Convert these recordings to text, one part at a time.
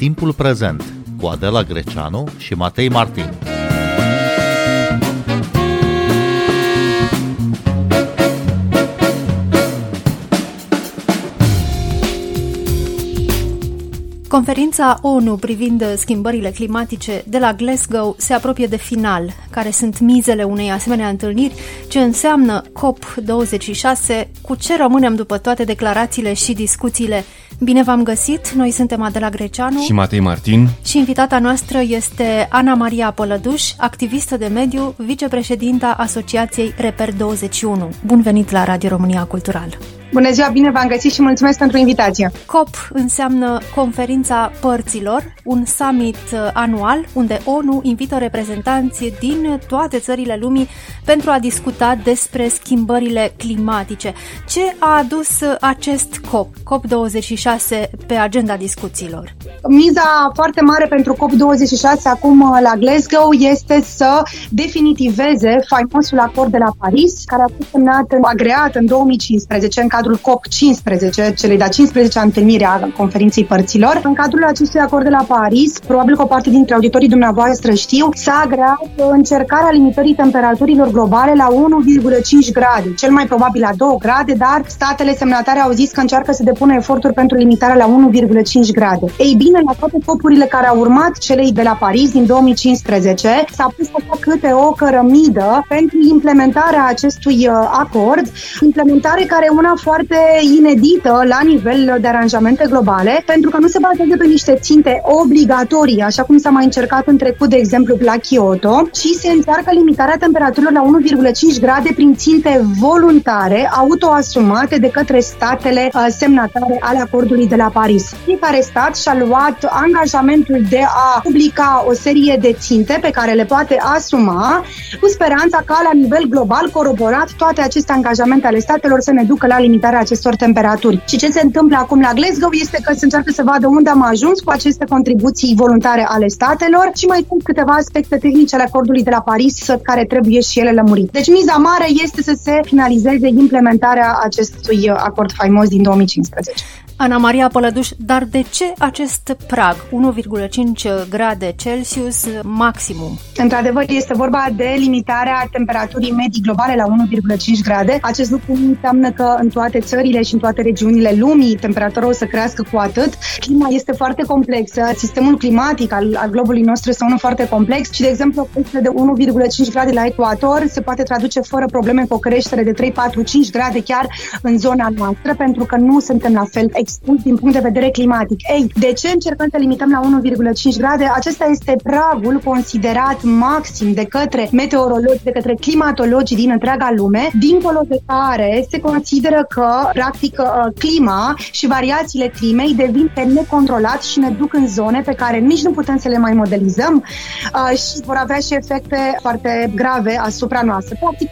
Timpul prezent cu Adela Greceanu și Matei Martin. Conferința ONU privind schimbările climatice de la Glasgow se apropie de final. Care sunt mizele unei asemenea întâlniri? Ce înseamnă COP26? Cu ce rămânem după toate declarațiile și discuțiile? Bine v-am găsit! Noi suntem Adela Greceanu și Matei Martin și invitata noastră este Ana Maria Pălăduș, activistă de mediu, vicepreședinta Asociației Reper 21. Bun venit la Radio România Cultural! Bună ziua, bine v-am găsit și mulțumesc pentru invitație. COP înseamnă Conferința Părților, un summit uh, anual unde ONU invită reprezentanți din toate țările lumii pentru a discuta despre schimbările climatice. Ce a adus acest COP, COP26, pe agenda discuțiilor? Miza foarte mare pentru COP26 acum uh, la Glasgow este să definitiveze faimosul acord de la Paris, care a fost semnat, agreat în 2015 în cadrul COP15, celei de-a 15-a întâlnire a conferinței părților. În cadrul acestui acord de la Paris, probabil că o parte dintre auditorii dumneavoastră știu, s-a agreat încercarea limitării temperaturilor globale la 1,5 grade, cel mai probabil la 2 grade, dar statele semnatare au zis că încearcă să depună eforturi pentru limitarea la 1,5 grade. Ei bine, la toate copurile care au urmat celei de la Paris din 2015, s-a pus așa câte o cărămidă pentru implementarea acestui uh, acord, implementare care e una foarte inedită la nivel de aranjamente globale, pentru că nu se bazează pe niște ținte obligatorii, așa cum s-a mai încercat în trecut, de exemplu, la Kyoto, ci se încearcă limitarea temperaturilor la 1,5 grade prin ținte voluntare, autoasumate de către statele uh, semnatare ale acordului de la Paris. Fiecare stat și-a luat angajamentul de a publica o serie de ținte pe care le poate asuma, cu speranța ca la nivel global coroborat toate aceste angajamente ale statelor să ne ducă la limitarea acestor temperaturi. Și ce se întâmplă acum la Glasgow este că se încearcă să vadă unde am ajuns cu aceste contribuții voluntare ale statelor și mai sunt câteva aspecte tehnice ale acordului de la Paris care trebuie și ele lămurite. Deci miza mare este să se finalizeze implementarea acestui acord faimos din 2015. Ana Maria Pălăduș, dar de ce acest prag, 1,5 grade Celsius maximum? Într-adevăr, este vorba de limitarea temperaturii medii globale la 1,5 grade. Acest lucru înseamnă că în toate țările și în toate regiunile lumii temperatura o să crească cu atât. Clima este foarte complexă, sistemul climatic al, al globului nostru este unul foarte complex și, de exemplu, o creștere de 1,5 grade la ecuator se poate traduce fără probleme cu o creștere de 3, 4, 5 grade chiar în zona noastră, pentru că nu suntem la fel expus din punct de vedere climatic. Ei, de ce încercăm să limităm la 1,5 grade? Acesta este pragul considerat maxim de către meteorologi, de către climatologi din întreaga lume, dincolo de care se consideră că, practic, uh, clima și variațiile climei devin pe necontrolat și ne duc în zone pe care nici nu putem să le mai modelizăm uh, și vor avea și efecte foarte grave asupra noastră. Practic,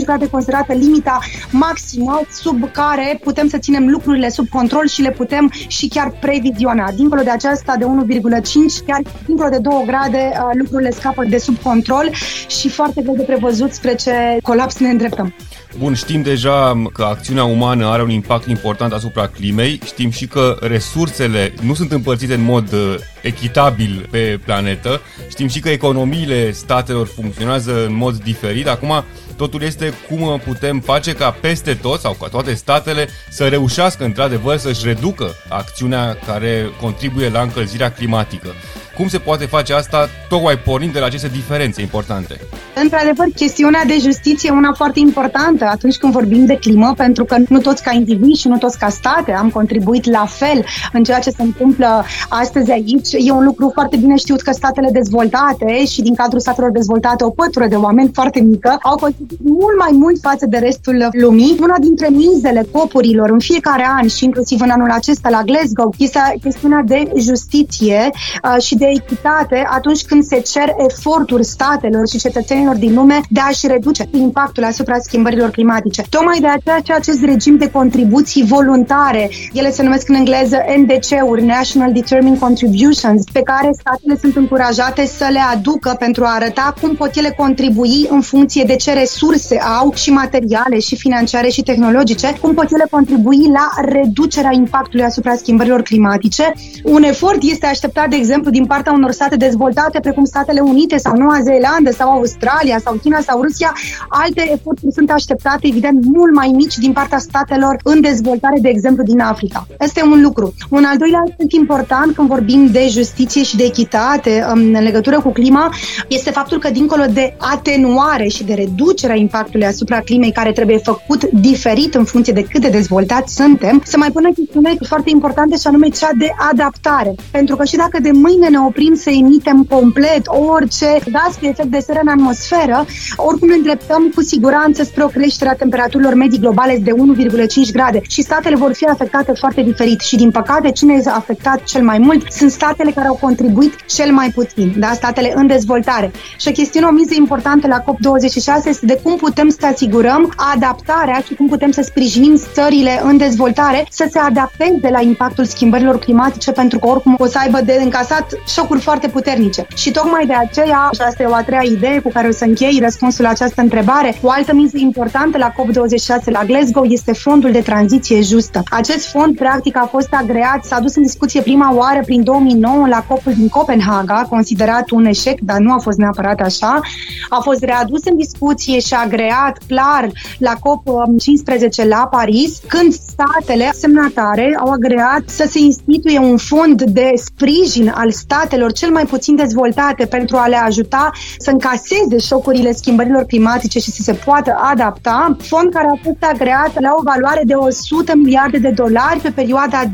1,5 grade considerată limita maximă sub care putem să ținem lucrurile sub control și le putem și chiar previziona. Dincolo de aceasta de 1,5, chiar dincolo de 2 grade, uh, lucrurile scapă de sub control și foarte greu de prevăzut spre ce colaps ne îndreptăm. Bun, știm deja că acțiunea umană are un impact important asupra climei, știm și că resursele nu sunt împărțite în mod uh, echitabil pe planetă, știm și că economiile statelor funcționează în mod diferit. Acum, totul este cum putem face ca peste tot sau ca toate statele să reușească într-adevăr să-și reducă acțiunea care contribuie la încălzirea climatică. Cum se poate face asta tocmai pornind de la aceste diferențe importante? Într-adevăr, chestiunea de justiție e una foarte importantă atunci când vorbim de climă, pentru că nu toți ca indivizi și nu toți ca state am contribuit la fel în ceea ce se întâmplă astăzi aici. E un lucru foarte bine știut că statele dezvoltate și din cadrul statelor dezvoltate o pătură de oameni foarte mică au contribuit mult mai mult față de restul lumii. Una dintre mizele copurilor în fiecare an și inclusiv în anul acesta la Glasgow este chestiunea de justiție uh, și de echitate atunci când se cer eforturi statelor și cetățenilor din lume de a-și reduce impactul asupra schimbărilor climatice. Tocmai de aceea ce acest regim de contribuții voluntare, ele se numesc în engleză NDC-uri, National Determined Contributions, pe care statele sunt încurajate să le aducă pentru a arăta cum pot ele contribui în funcție de ce resurse au și materiale și financiare și tehnologice, cum pot ele contribui la reducerea impactului asupra schimbărilor climatice. Un efort este așteptat, de exemplu, din partea unor state dezvoltate, precum Statele Unite sau Noua Zeelandă sau Australia sau China sau Rusia. Alte eforturi sunt așteptate, evident, mult mai mici din partea statelor în dezvoltare, de exemplu, din Africa. Este un lucru. Un al doilea aspect important când vorbim de justiție și de echitate um, în legătură cu clima este faptul că, dincolo de atenuare și de reducerea impactului asupra climei, care trebuie făcut diferit în funcție de cât de dezvoltați suntem, să mai pună chestiune foarte importante și anume cea de adaptare. Pentru că și dacă de mâine ne oprim să emitem complet orice gaz cu efect de seră în atmosferă, oricum ne îndreptăm cu siguranță spre o creștere a temperaturilor medii globale de 1,5 grade și statele vor fi afectate foarte diferit și din păcate cine este afectat cel mai mult sunt statele care au contribuit cel mai puțin, da? statele în dezvoltare. Și o chestiune, o miză importantă la COP26 este de cum putem să asigurăm adaptarea și cum putem să sprijinim țările în dezvoltare să se adapteze la impactul schimbărilor climatice pentru că oricum o să aibă de încasat șocuri foarte puternice. Și tocmai de aceea, și asta e o a treia idee cu care o să închei răspunsul la această întrebare, o altă miză importantă la COP26 la Glasgow este fondul de tranziție justă. Acest fond, practic, a fost agreat, s-a dus în discuție prima oară prin 2009 la COP din Copenhaga, considerat un eșec, dar nu a fost neapărat așa. A fost readus în discuție și agreat clar la COP15 la Paris, când statele semnatare au agreat să se instituie un fond de sprijin al statelor cel mai puțin dezvoltate pentru a le ajuta să încaseze șocurile schimbărilor climatice și să se poată adapta, fond care a fost agreat la o valoare de 100 miliarde de dolari pe perioada 2020-2025,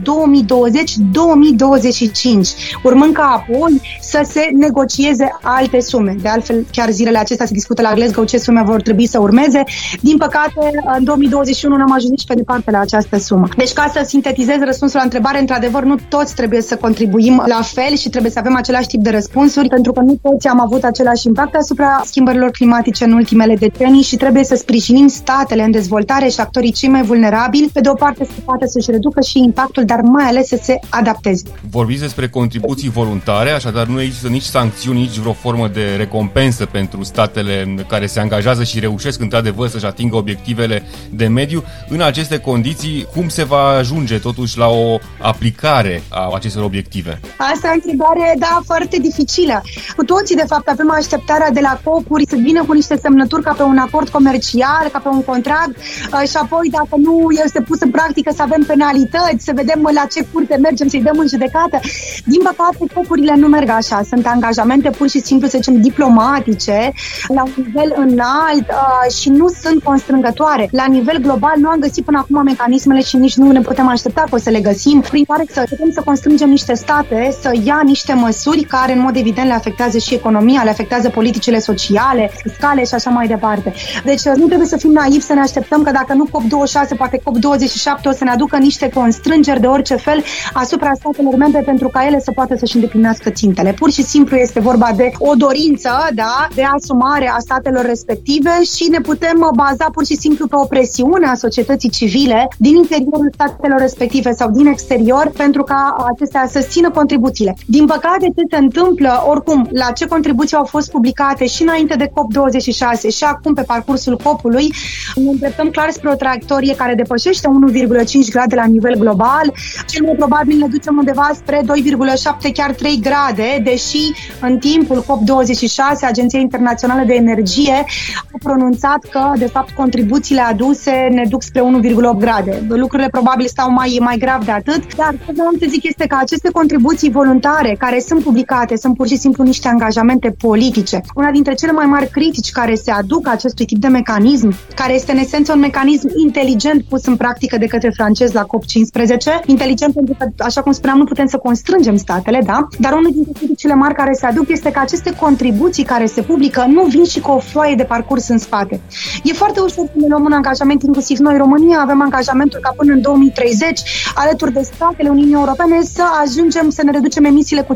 urmând ca apoi să se negocieze alte sume. De altfel, chiar zilele acestea se discută la Glasgow ce sume vor trebui să urmeze. Din păcate, în 2021 n-am ajuns nici pe departe la această sumă. Deci, ca să sintetizez răspunsul la întrebare, într-adevăr, nu toți trebuie să contribuim la fel și trebuie să avem același tip de răspunsuri, pentru că nu toți am avut același impact asupra schimbărilor climatice în ultimele decenii și trebuie să sprijinim statele în dezvoltare și actorii cei mai vulnerabili, pe de o parte să poată să-și reducă și impactul, dar mai ales să se adapteze. Vorbiți despre contribuții voluntare, așadar nu există nici sancțiuni, nici vreo formă de recompensă pentru statele care se angajează și reușesc într-adevăr să-și atingă obiectivele de mediu. În aceste condiții, cum se va ajunge totuși la o aplicare a acestor obiective? Asta e o întrebare, da, foarte dificilă. Cu toții, de fapt, avem așteptarea de la copuri să vină cu niște semnături ca pe un acord comercial, ca pe un contract uh, și apoi, dacă nu este pus în practică, să avem penalități, să vedem la ce curte mergem, să-i dăm în judecată. Din păcate, copurile nu merg așa. Sunt angajamente pur și simplu, să zicem, diplomatice, la un nivel înalt uh, și nu sunt constrângătoare. La nivel global nu am găsit până acum mecanismele și nici nu ne putem aștepta că o să le găsim, prin care să putem să constrângem niște state să ia niște măsuri care, în mod evident, le afectează și economia, le afectează politicile sociale, fiscale și așa mai departe. Deci nu trebuie să fim naivi să ne așteptăm că dacă nu COP26, poate COP27 o să ne aducă niște constrângeri de orice fel asupra statelor membre pentru ca ele să poată să-și îndeplinească țintele. Pur și simplu este vorba de o dorință da, de asumare a statelor respective și ne putem baza pur și simplu pe o presiune a societății civile din interiorul statelor respective sau din exterior pentru ca acestea să țină contribuțiile. Din păcate, ce se întâmplă, oricum, la ce contribuții au fost publicate și înainte de COP26 și acum pe parcursul COP-ului, ne îndreptăm clar spre o traiectorie care depășește 1,5 grade la nivel global. Cel mai probabil ne ducem undeva spre 2,7, chiar 3 grade, deși în timpul COP26 Agenția Internațională de Energie a pronunțat că, de fapt, contribuțiile aduse ne duc spre 1,8 grade. Lucrurile probabil stau mai, mai grav de atât, dar ce vreau să zic este că aceste contribuții voluntare care sunt publicate sunt pur și simplu niște angajamente politice. Una dintre cele mai mari critici care se aduc acestui tip de mecanism, care este în esență un mecanism inteligent pus în practică de către francezi la COP15, inteligent pentru că, așa cum spuneam, nu putem să constrângem statele, da? Dar unul dintre criticile mari care se aduc este că aceste contribuții care se publică nu vin și cu o foaie de parcurs în spate. E foarte ușor să ne luăm un angajament, inclusiv noi, România, avem angajamentul ca până în 2030, alături de statele Uniunii Europene, să ajungem să ne reducem emisiile cu 30%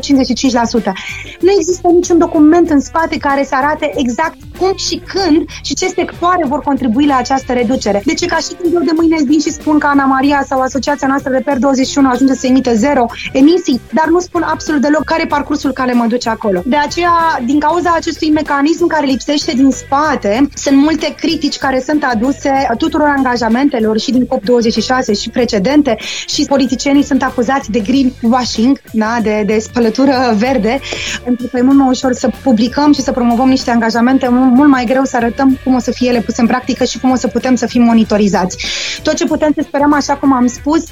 cu 55%. Nu există niciun document în spate care să arate exact cum și când și ce sectoare vor contribui la această reducere. Deci ca și când eu de mâine vin și spun că Ana Maria sau Asociația noastră de PER 21 ajunge să emite zero emisii, dar nu spun absolut deloc care e parcursul care mă duce acolo. De aceea, din cauza acestui mecanism care lipsește din spate, sunt multe critici care sunt aduse tuturor angajamentelor și din COP26 și precedente și politicienii sunt acuzați de greenwashing, da, de, de spălătură verde, pentru că e mult mai ușor să publicăm și să promovăm niște angajamente, mult mai greu să arătăm cum o să fie ele puse în practică și cum o să putem să fim monitorizați. Tot ce putem să sperăm, așa cum am spus,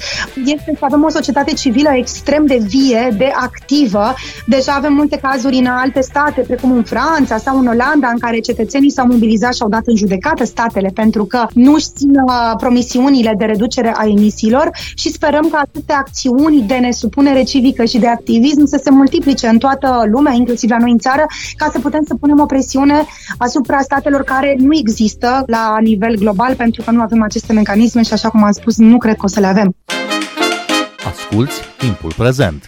este să avem o societate civilă extrem de vie, de activă. Deja avem multe cazuri în alte state, precum în Franța sau în Olanda, în care cetățenii s-au mobilizat și au dat în judecată statele pentru că nu își țin uh, promisiunile de reducere a emisiilor și sperăm că aceste acțiuni de nesupunere civică și de activism să se multiplice în toată lumea, inclusiv la noi în țară, ca să putem să punem o presiune asupra statelor care nu există la nivel global, pentru că nu avem aceste mecanisme și, așa cum am spus, nu cred că o să le avem. Asculți timpul prezent!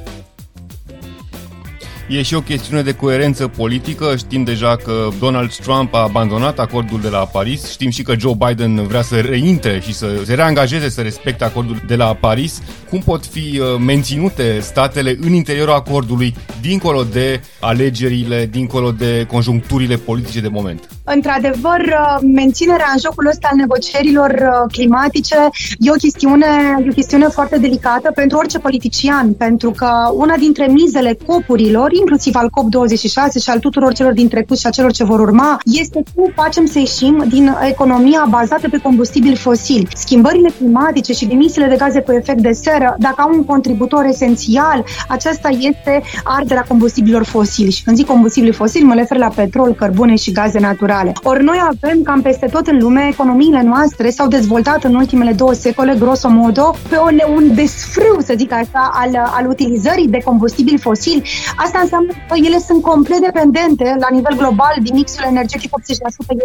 E și o chestiune de coerență politică. Știm deja că Donald Trump a abandonat acordul de la Paris. Știm și că Joe Biden vrea să reintre și să se reangajeze să respecte acordul de la Paris. Cum pot fi uh, menținute statele în interiorul acordului, dincolo de alegerile, dincolo de conjuncturile politice de moment? Într-adevăr, uh, menținerea în jocul ăsta al negocierilor uh, climatice e o chestiune, e o chestiune foarte delicată pentru orice politician, pentru că una dintre mizele copurilor, inclusiv al COP26 și al tuturor celor din trecut și a celor ce vor urma, este cum facem să ieșim din economia bazată pe combustibili fosili. Schimbările climatice și emisiile de gaze cu efect de seră, dacă au un contributor esențial, aceasta este arderea combustibilor fosili. Și când zic combustibili fosili, mă refer la petrol, cărbune și gaze naturale. Ori noi avem cam peste tot în lume, economiile noastre s-au dezvoltat în ultimele două secole, grosomodo, pe un, un desfrâu, să zic așa, al, al utilizării de combustibili fosili. Asta înseamnă că ele sunt complet dependente la nivel global din mixul energetic, 80% este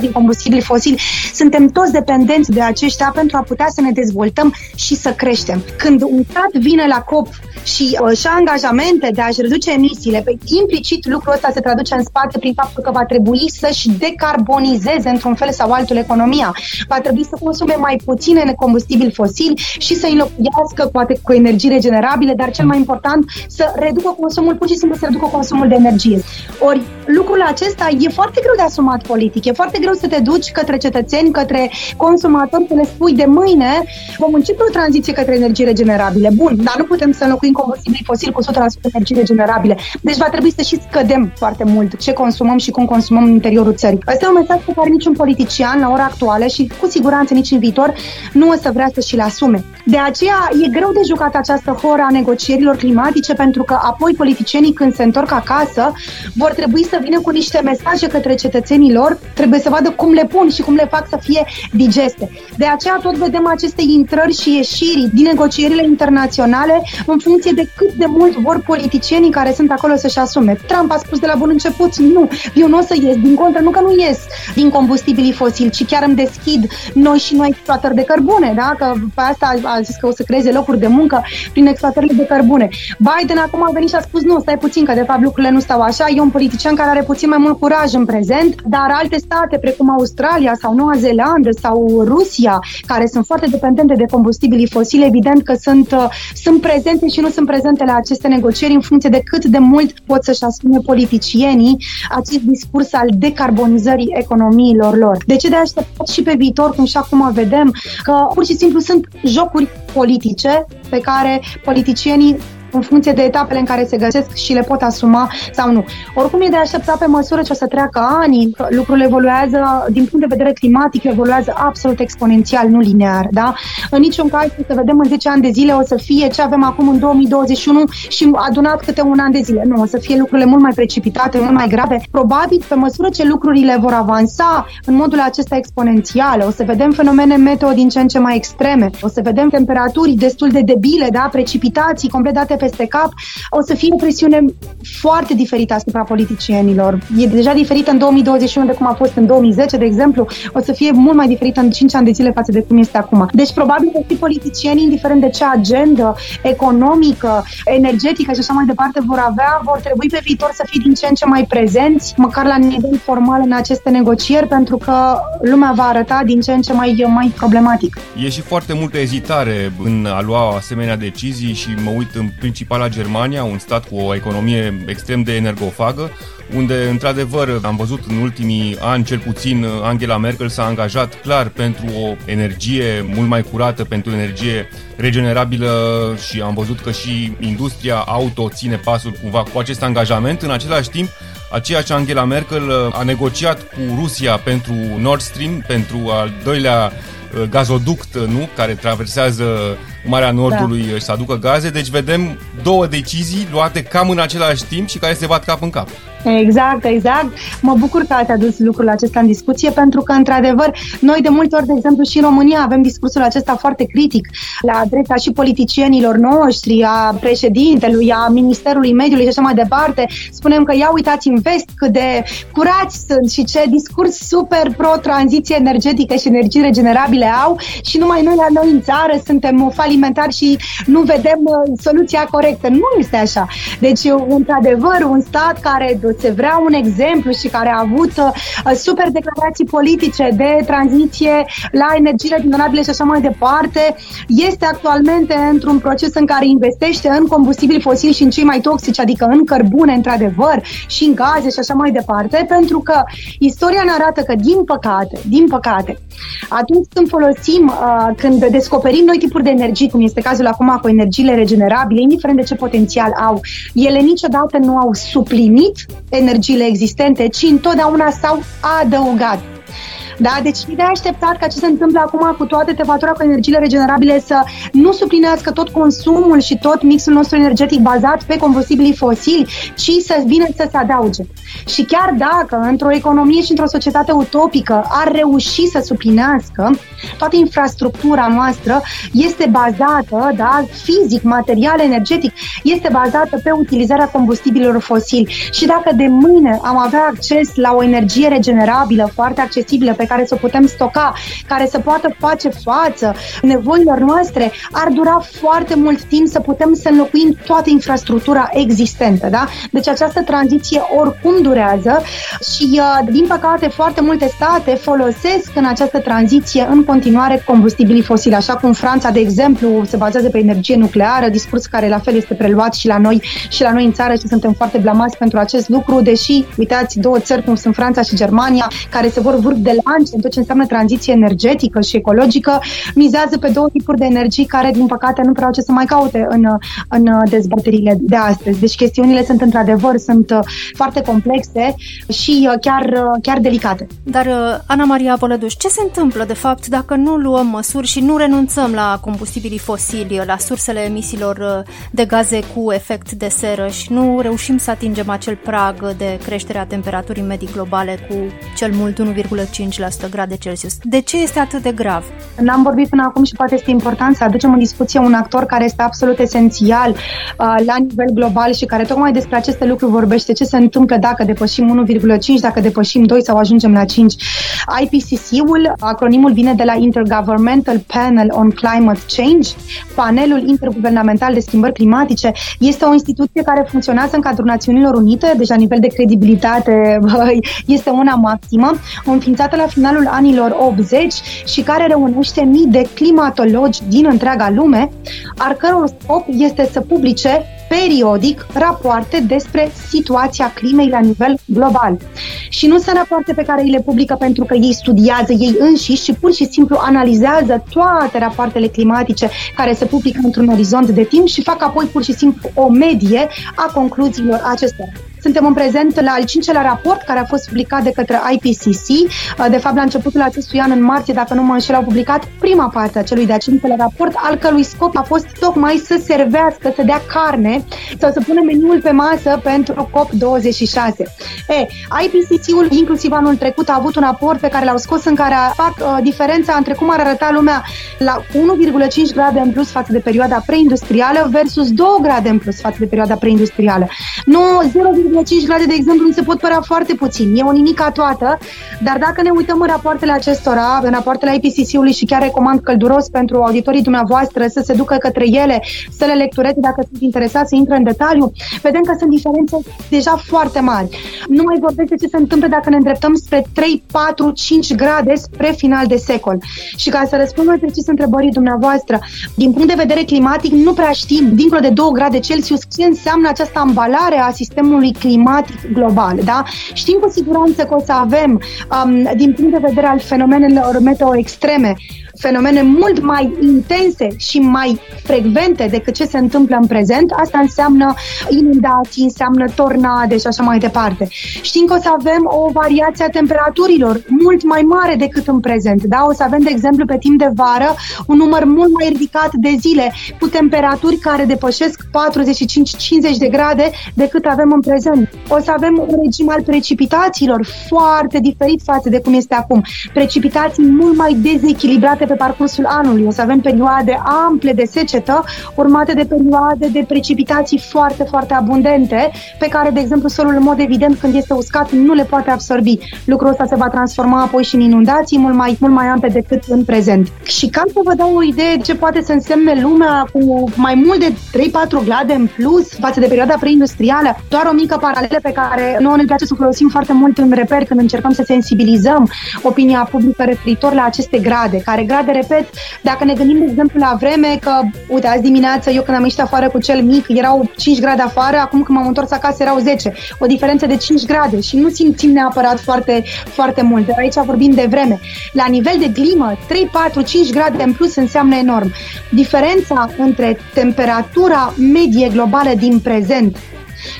din combustibili fosili. Suntem toți dependenți de aceștia pentru a putea să ne dezvoltăm și să creștem. Când un stat vine la COP și uh, și angajamente de a-și reduce emisiile, pe implicit lucrul ăsta se traduce în spate prin faptul că va trebui să-și decarbonizeze într-un fel sau altul economia. Va trebui să consume mai puține combustibili fosili și să înlocuiască poate cu energii regenerabile, dar cel mai important să reducă consumul pur și simplu să reducă consumul de energie. Ori lucrul acesta e foarte greu de asumat politic, e foarte greu să te duci către cetățeni, către consumatori, să le spui de mâine vom începe o tranziție către energii regenerabile. Bun, dar nu putem să înlocuim combustibili fosili cu 100% energii regenerabile. Deci va trebui să și scădem foarte mult ce consumăm și cum consumăm în interiorul țării. Asta e un mesaj pe care niciun politician la ora actuală și cu siguranță nici în viitor nu o să vrea să și le asume. De aceea e greu de jucat această horă a negocierilor climatice pentru că apoi politicienii când se întorc acasă vor trebui să vină cu niște mesaje către cetățenii lor, trebuie să vadă cum le pun și cum le fac să fie digeste. De aceea tot vedem aceste intrări și ieșiri din negocierile internaționale în funcție de cât de mult vor politicienii care sunt acolo să-și asume. Trump a spus de la bun început, nu, eu nu o să ies, din contră, nu că nu ies din combustibilii fosili, ci chiar îmi deschid noi și noi exploatări de cărbune, da? că pe asta a zis că o să creeze locuri de muncă prin exploatările de cărbune. Biden acum a venit și a spus, nu, stai puțin, că de fapt lucrurile nu stau așa, e un politician care are puțin mai mult curaj în prezent, dar alte state precum Australia sau Noua Zeelandă sau Rusia, care sunt foarte dependente de combustibilii fosili, evident că sunt, uh, sunt prezente și nu sunt prezente la aceste negocieri în funcție de cât de mult pot să-și asume politicienii acest discurs al decarbonizării economiilor lor. De ce de așteptat și pe viitor, cum și acum vedem, că pur și simplu sunt jocuri politice pe care politicienii în funcție de etapele în care se găsesc și le pot asuma sau nu. Oricum e de așteptat pe măsură ce o să treacă ani, că lucrurile evoluează din punct de vedere climatic, evoluează absolut exponențial, nu linear, da? În niciun caz să vedem în 10 ani de zile o să fie ce avem acum în 2021 și adunat câte un an de zile. Nu, o să fie lucrurile mult mai precipitate, mult mai grave. Probabil, pe măsură ce lucrurile vor avansa în modul acesta exponențial, o să vedem fenomene meteo din ce în ce mai extreme, o să vedem temperaturi destul de debile, da? Precipitații complet date pe peste cap, o să fie o presiune foarte diferită asupra politicienilor. E deja diferită în 2021 de cum a fost în 2010, de exemplu, o să fie mult mai diferită în 5 ani de zile față de cum este acum. Deci probabil că și politicienii, indiferent de ce agendă economică, energetică și așa mai departe vor avea, vor trebui pe viitor să fie din ce în ce mai prezenți, măcar la nivel formal în aceste negocieri, pentru că lumea va arăta din ce în ce mai, mai problematic. E și foarte multă ezitare în a lua asemenea decizii și mă uit în principal la Germania, un stat cu o economie extrem de energofagă, unde, într-adevăr, am văzut în ultimii ani, cel puțin, Angela Merkel s-a angajat clar pentru o energie mult mai curată, pentru energie regenerabilă și am văzut că și industria auto ține pasul cumva cu acest angajament. În același timp, aceeași Angela Merkel a negociat cu Rusia pentru Nord Stream, pentru al doilea uh, gazoduct, nu? Care traversează Marea Nordului da. să aducă gaze. Deci vedem două decizii luate cam în același timp și care se bat cap în cap. Exact, exact. Mă bucur că ați adus lucrul acesta în discuție, pentru că, într-adevăr, noi de multe ori, de exemplu, și în România avem discursul acesta foarte critic la adresa și politicienilor noștri, a președintelui, a Ministerului Mediului și așa mai departe. Spunem că, ia uitați în vest cât de curați sunt și ce discurs super pro-tranziție energetică și energii regenerabile au și numai noi la noi în țară suntem falimentari și nu vedem uh, soluția corectă. Nu este așa. Deci, într-adevăr, un stat care se vrea un exemplu și care a avut uh, super declarații politice de tranziție la energii regenerabile și așa mai departe, este actualmente într-un proces în care investește în combustibili fosili și în cei mai toxici, adică în cărbune, într-adevăr, și în gaze și așa mai departe, pentru că istoria ne arată că, din păcate, din păcate, atunci când folosim, uh, când descoperim noi tipuri de energie, cum este cazul acum cu energiile regenerabile, indiferent de ce potențial au, ele niciodată nu au suplinit energiile existente, ci întotdeauna s-au adăugat. Da? Deci e de așteptat ca ce se întâmplă acum cu toate tevatura cu energiile regenerabile să nu suplinească tot consumul și tot mixul nostru energetic bazat pe combustibili fosili, ci să vină să se adauge. Și chiar dacă într-o economie și într-o societate utopică ar reuși să suplinească, toată infrastructura noastră este bazată, da, fizic, material, energetic, este bazată pe utilizarea combustibililor fosili. Și dacă de mâine am avea acces la o energie regenerabilă foarte accesibilă pe care să o putem stoca, care să poată face față nevoilor noastre, ar dura foarte mult timp să putem să înlocuim toată infrastructura existentă. Da? Deci această tranziție oricum durează și, uh, din păcate, foarte multe state folosesc în această tranziție în continuare combustibilii fosili, așa cum Franța, de exemplu, se bazează pe energie nucleară, discurs care la fel este preluat și la noi și la noi în țară și suntem foarte blamați pentru acest lucru, deși, uitați, două țări cum sunt Franța și Germania, care se vor vârf de la în tot ce înseamnă tranziție energetică și ecologică, mizează pe două tipuri de energii care, din păcate, nu prea au ce să mai caute în, în dezbaterile de astăzi. Deci chestiunile sunt, într-adevăr, sunt uh, foarte complexe și uh, chiar, uh, chiar delicate. Dar, Ana Maria Polăduș, ce se întâmplă, de fapt, dacă nu luăm măsuri și nu renunțăm la combustibilii fosili, la sursele emisiilor de gaze cu efect de seră și nu reușim să atingem acel prag de creștere a temperaturii medii globale cu cel mult 1,5% grade Celsius. De ce este atât de grav? N-am vorbit până acum și poate este important să aducem în discuție un actor care este absolut esențial uh, la nivel global și care tocmai despre aceste lucruri vorbește. Ce se întâmplă dacă depășim 1,5, dacă depășim 2 sau ajungem la 5. IPCC-ul, acronimul vine de la Intergovernmental Panel on Climate Change, panelul interguvernamental de schimbări climatice. Este o instituție care funcționează în cadrul Națiunilor Unite, deja nivel de credibilitate este una maximă, înființată la finalul anilor 80 și care reunește mii de climatologi din întreaga lume, al căror scop este să publice periodic rapoarte despre situația climei la nivel global. Și nu sunt rapoarte pe care îi le publică pentru că ei studiază ei înșiși, ci pur și simplu analizează toate rapoartele climatice care se publică într-un orizont de timp și fac apoi pur și simplu o medie a concluziilor acestora. Suntem în prezent la al cincelea raport care a fost publicat de către IPCC. De fapt, la începutul acestui an, în martie, dacă nu mă înșel, au publicat prima parte a celui de-a cincelea raport, al cărui scop a fost tocmai să servească, să dea carne sau să pună meniul pe masă pentru COP26. E, IPCC-ul, inclusiv anul trecut, a avut un raport pe care l-au scos în care fac uh, diferența între cum ar arăta lumea la 1,5 grade în plus față de perioada preindustrială versus 2 grade în plus față de perioada preindustrială. Nu, 0,5 grade, de exemplu, nu se pot părea foarte puțin. E o nimica toată, dar dacă ne uităm în rapoartele acestora, în rapoartele IPCC-ului și chiar recomand călduros pentru auditorii dumneavoastră să se ducă către ele, să le lectureze dacă sunt interesați să intre în detaliu, vedem că sunt diferențe deja foarte mari. Nu mai vorbesc de ce se întâmplă dacă ne îndreptăm spre 3, 4, 5 grade spre final de secol. Și ca să răspund mai precis întrebării dumneavoastră, din punct de vedere climatic, nu prea știm, dincolo de 2 grade Celsius, ce înseamnă această ambalare a sistemului climatic global. Da? Știm cu siguranță că o să avem, um, din punct de vedere al fenomenelor meteo extreme, fenomene mult mai intense și mai frecvente decât ce se întâmplă în prezent, asta înseamnă inundații, înseamnă tornade și așa mai departe. Știm că o să avem o variație a temperaturilor mult mai mare decât în prezent. Da? O să avem, de exemplu, pe timp de vară, un număr mult mai ridicat de zile cu temperaturi care depășesc 45-50 de grade decât avem în prezent. O să avem un regim al precipitațiilor foarte diferit față de cum este acum. Precipitații mult mai dezechilibrate pe parcursul anului. O să avem perioade ample de secetă, urmate de perioade de precipitații foarte, foarte abundente, pe care, de exemplu, solul, în mod evident, când este uscat, nu le poate absorbi. Lucrul ăsta se va transforma apoi și în inundații mult mai, mult mai ample decât în prezent. Și ca să vă dau o idee ce poate să însemne lumea cu mai mult de 3-4 grade în plus față de perioada preindustrială, doar o mică paralelă pe care nouă ne place să folosim foarte mult în reper când încercăm să sensibilizăm opinia publică referitor la aceste grade, care grade, repet, dacă ne gândim, de exemplu, la vreme, că, uite, azi dimineață, eu când am ieșit afară cu cel mic, erau 5 grade afară, acum când m-am întors acasă erau 10. O diferență de 5 grade și nu simțim neapărat foarte, foarte mult. Dar aici vorbim de vreme. La nivel de climă, 3, 4, 5 grade în plus înseamnă enorm. Diferența între temperatura medie globală din prezent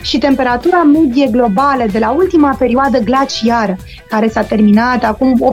și temperatura medie globală de la ultima perioadă glaciară, care s-a terminat acum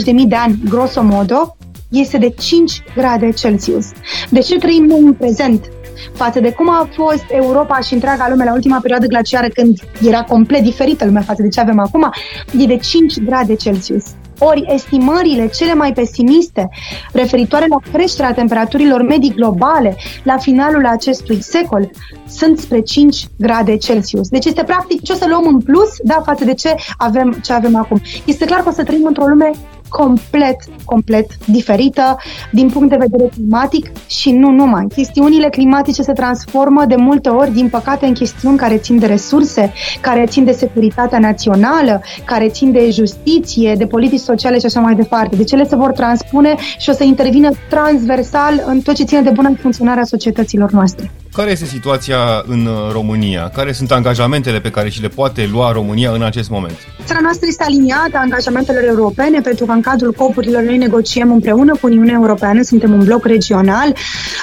18-20 de mii de ani, grosomodo, este de 5 grade Celsius. De ce trăim noi în prezent? față de cum a fost Europa și întreaga lume la ultima perioadă glaciară când era complet diferită lumea față de ce avem acum, e de 5 grade Celsius. Ori estimările cele mai pesimiste referitoare la creșterea temperaturilor medii globale la finalul acestui secol sunt spre 5 grade Celsius. Deci este practic ce o să luăm în plus da, față de ce avem, ce avem acum. Este clar că o să trăim într-o lume complet, complet diferită din punct de vedere climatic și nu numai. Chestiunile climatice se transformă de multe ori, din păcate, în chestiuni care țin de resurse, care țin de securitatea națională, care țin de justiție, de politici sociale și așa mai departe. Deci ele se vor transpune și o să intervină transversal în tot ce ține de bună funcționare a societăților noastre. Care este situația în uh, România? Care sunt angajamentele pe care și le poate lua România în acest moment? Țara noastră este aliniată angajamentelor europene pentru că în cadrul copurilor noi negociem împreună cu Uniunea Europeană, suntem un bloc regional.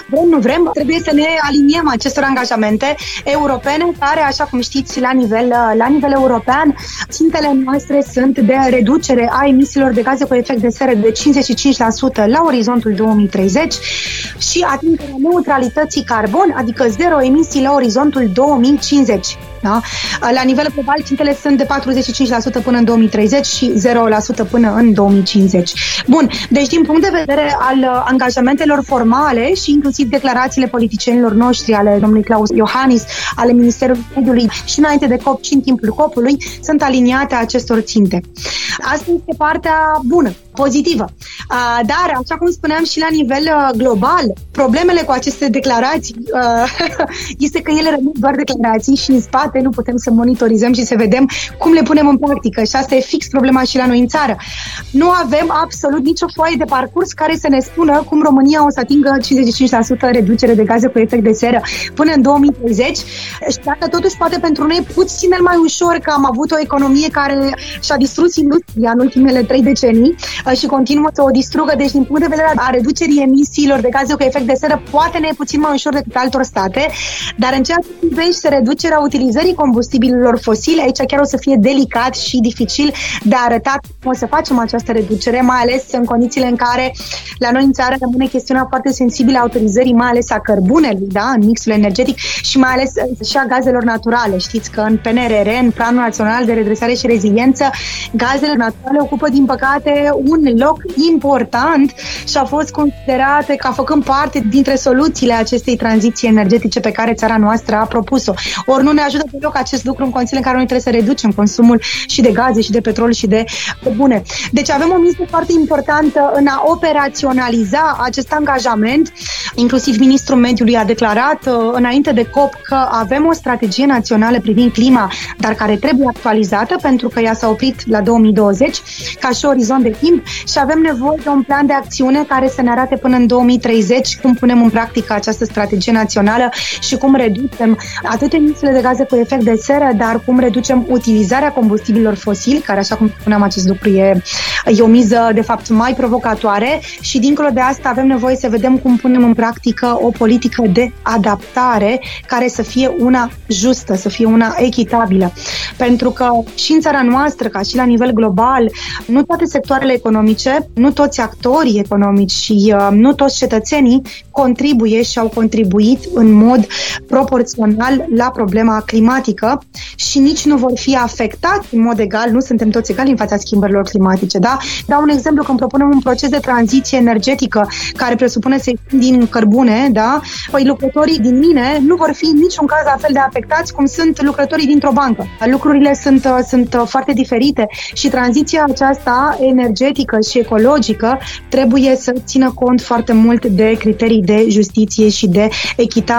Vrem, nu vrem, trebuie să ne aliniem acestor angajamente europene care, așa cum știți, la nivel, uh, la nivel european, țintele noastre sunt de reducere a emisiilor de gaze cu efect de seră de 55% la orizontul 2030 și atingerea neutralității carbon, adică zero emisii la orizontul 2050. Da? La nivel global, țintele sunt de 45% până în 2030 și 0% până în 2050. Bun, deci din punct de vedere al uh, angajamentelor formale și inclusiv declarațiile politicienilor noștri, ale domnului Claus Iohannis, ale Ministerului Mediului și înainte de COP și în timpul COP-ului, sunt aliniate acestor ținte. Asta este partea bună, pozitivă. Dar, așa cum spuneam și la nivel uh, global, problemele cu aceste declarații uh, este că ele rămân doar declarații și în spate nu putem să monitorizăm și să vedem cum le punem în practică. Și asta e fix problema și la noi în țară. Nu avem absolut nicio foaie de parcurs care să ne spună cum România o să atingă 55% reducere de gaze cu efect de seră până în 2030 și dacă totuși poate pentru noi puțin mai ușor că am avut o economie care și-a distrus industria în ultimele trei decenii uh, și continuă să o distrugă. Deci, din punct de vedere a reducerii emisiilor de gaze cu efect de seră, poate ne e puțin mai ușor decât altor state, dar în ceea ce privește reducerea utilizării utilizării combustibililor fosile, aici chiar o să fie delicat și dificil de arătat cum o să facem această reducere, mai ales în condițiile în care la noi în țară rămâne chestiunea foarte sensibilă a autorizării, mai ales a cărbunelui, da, în mixul energetic și mai ales uh, și a gazelor naturale. Știți că în PNRR, în Planul Național de Redresare și Reziliență, gazele naturale ocupă, din păcate, un loc important și a fost considerate ca făcând parte dintre soluțiile acestei tranziții energetice pe care țara noastră a propus-o. Ori nu ne ajută deloc acest lucru în condițiile în care noi trebuie să reducem consumul și de gaze și de petrol și de bune. Deci avem o misie foarte importantă în a operaționaliza acest angajament. Inclusiv ministrul mediului a declarat uh, înainte de COP că avem o strategie națională privind clima, dar care trebuie actualizată pentru că ea s-a oprit la 2020 ca și orizont de timp și avem nevoie de un plan de acțiune care să ne arate până în 2030 cum punem în practică această strategie națională și cum reducem atât emisiile de gaze cu efect de seră, dar cum reducem utilizarea combustibililor fosili, care, așa cum spuneam, acest lucru e, e o miză, de fapt, mai provocatoare și, dincolo de asta, avem nevoie să vedem cum punem în practică o politică de adaptare care să fie una justă, să fie una echitabilă. Pentru că și în țara noastră, ca și la nivel global, nu toate sectoarele economice, nu toți actorii economici și uh, nu toți cetățenii contribuie și au contribuit în mod proporțional la problema climatică și nici nu vor fi afectați în mod egal, nu suntem toți egali în fața schimbărilor climatice. Da? Dau un exemplu, când propunem un proces de tranziție energetică care presupune să din cărbune, da? păi lucrătorii din mine nu vor fi în niciun caz la fel de afectați cum sunt lucrătorii dintr-o bancă. Lucrurile sunt, sunt foarte diferite și tranziția aceasta energetică și ecologică trebuie să țină cont foarte mult de criterii de justiție și de echitate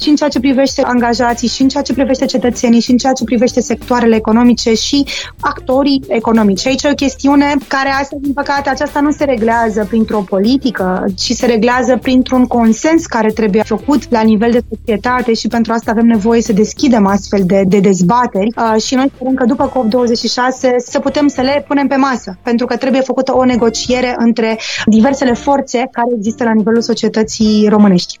și în ceea ce privește angajații, și în ceea ce privește cetățenii, și în ceea ce privește sectoarele economice și actorii economici. Aici e o chestiune care astăzi, din păcate, aceasta nu se reglează printr-o politică, ci se reglează printr-un consens care trebuie făcut la nivel de societate și pentru asta avem nevoie să deschidem astfel de, de dezbateri uh, și noi sperăm că după COP26 să putem să le punem pe masă, pentru că trebuie făcută o negociere între diversele forțe care există la nivelul societății românești.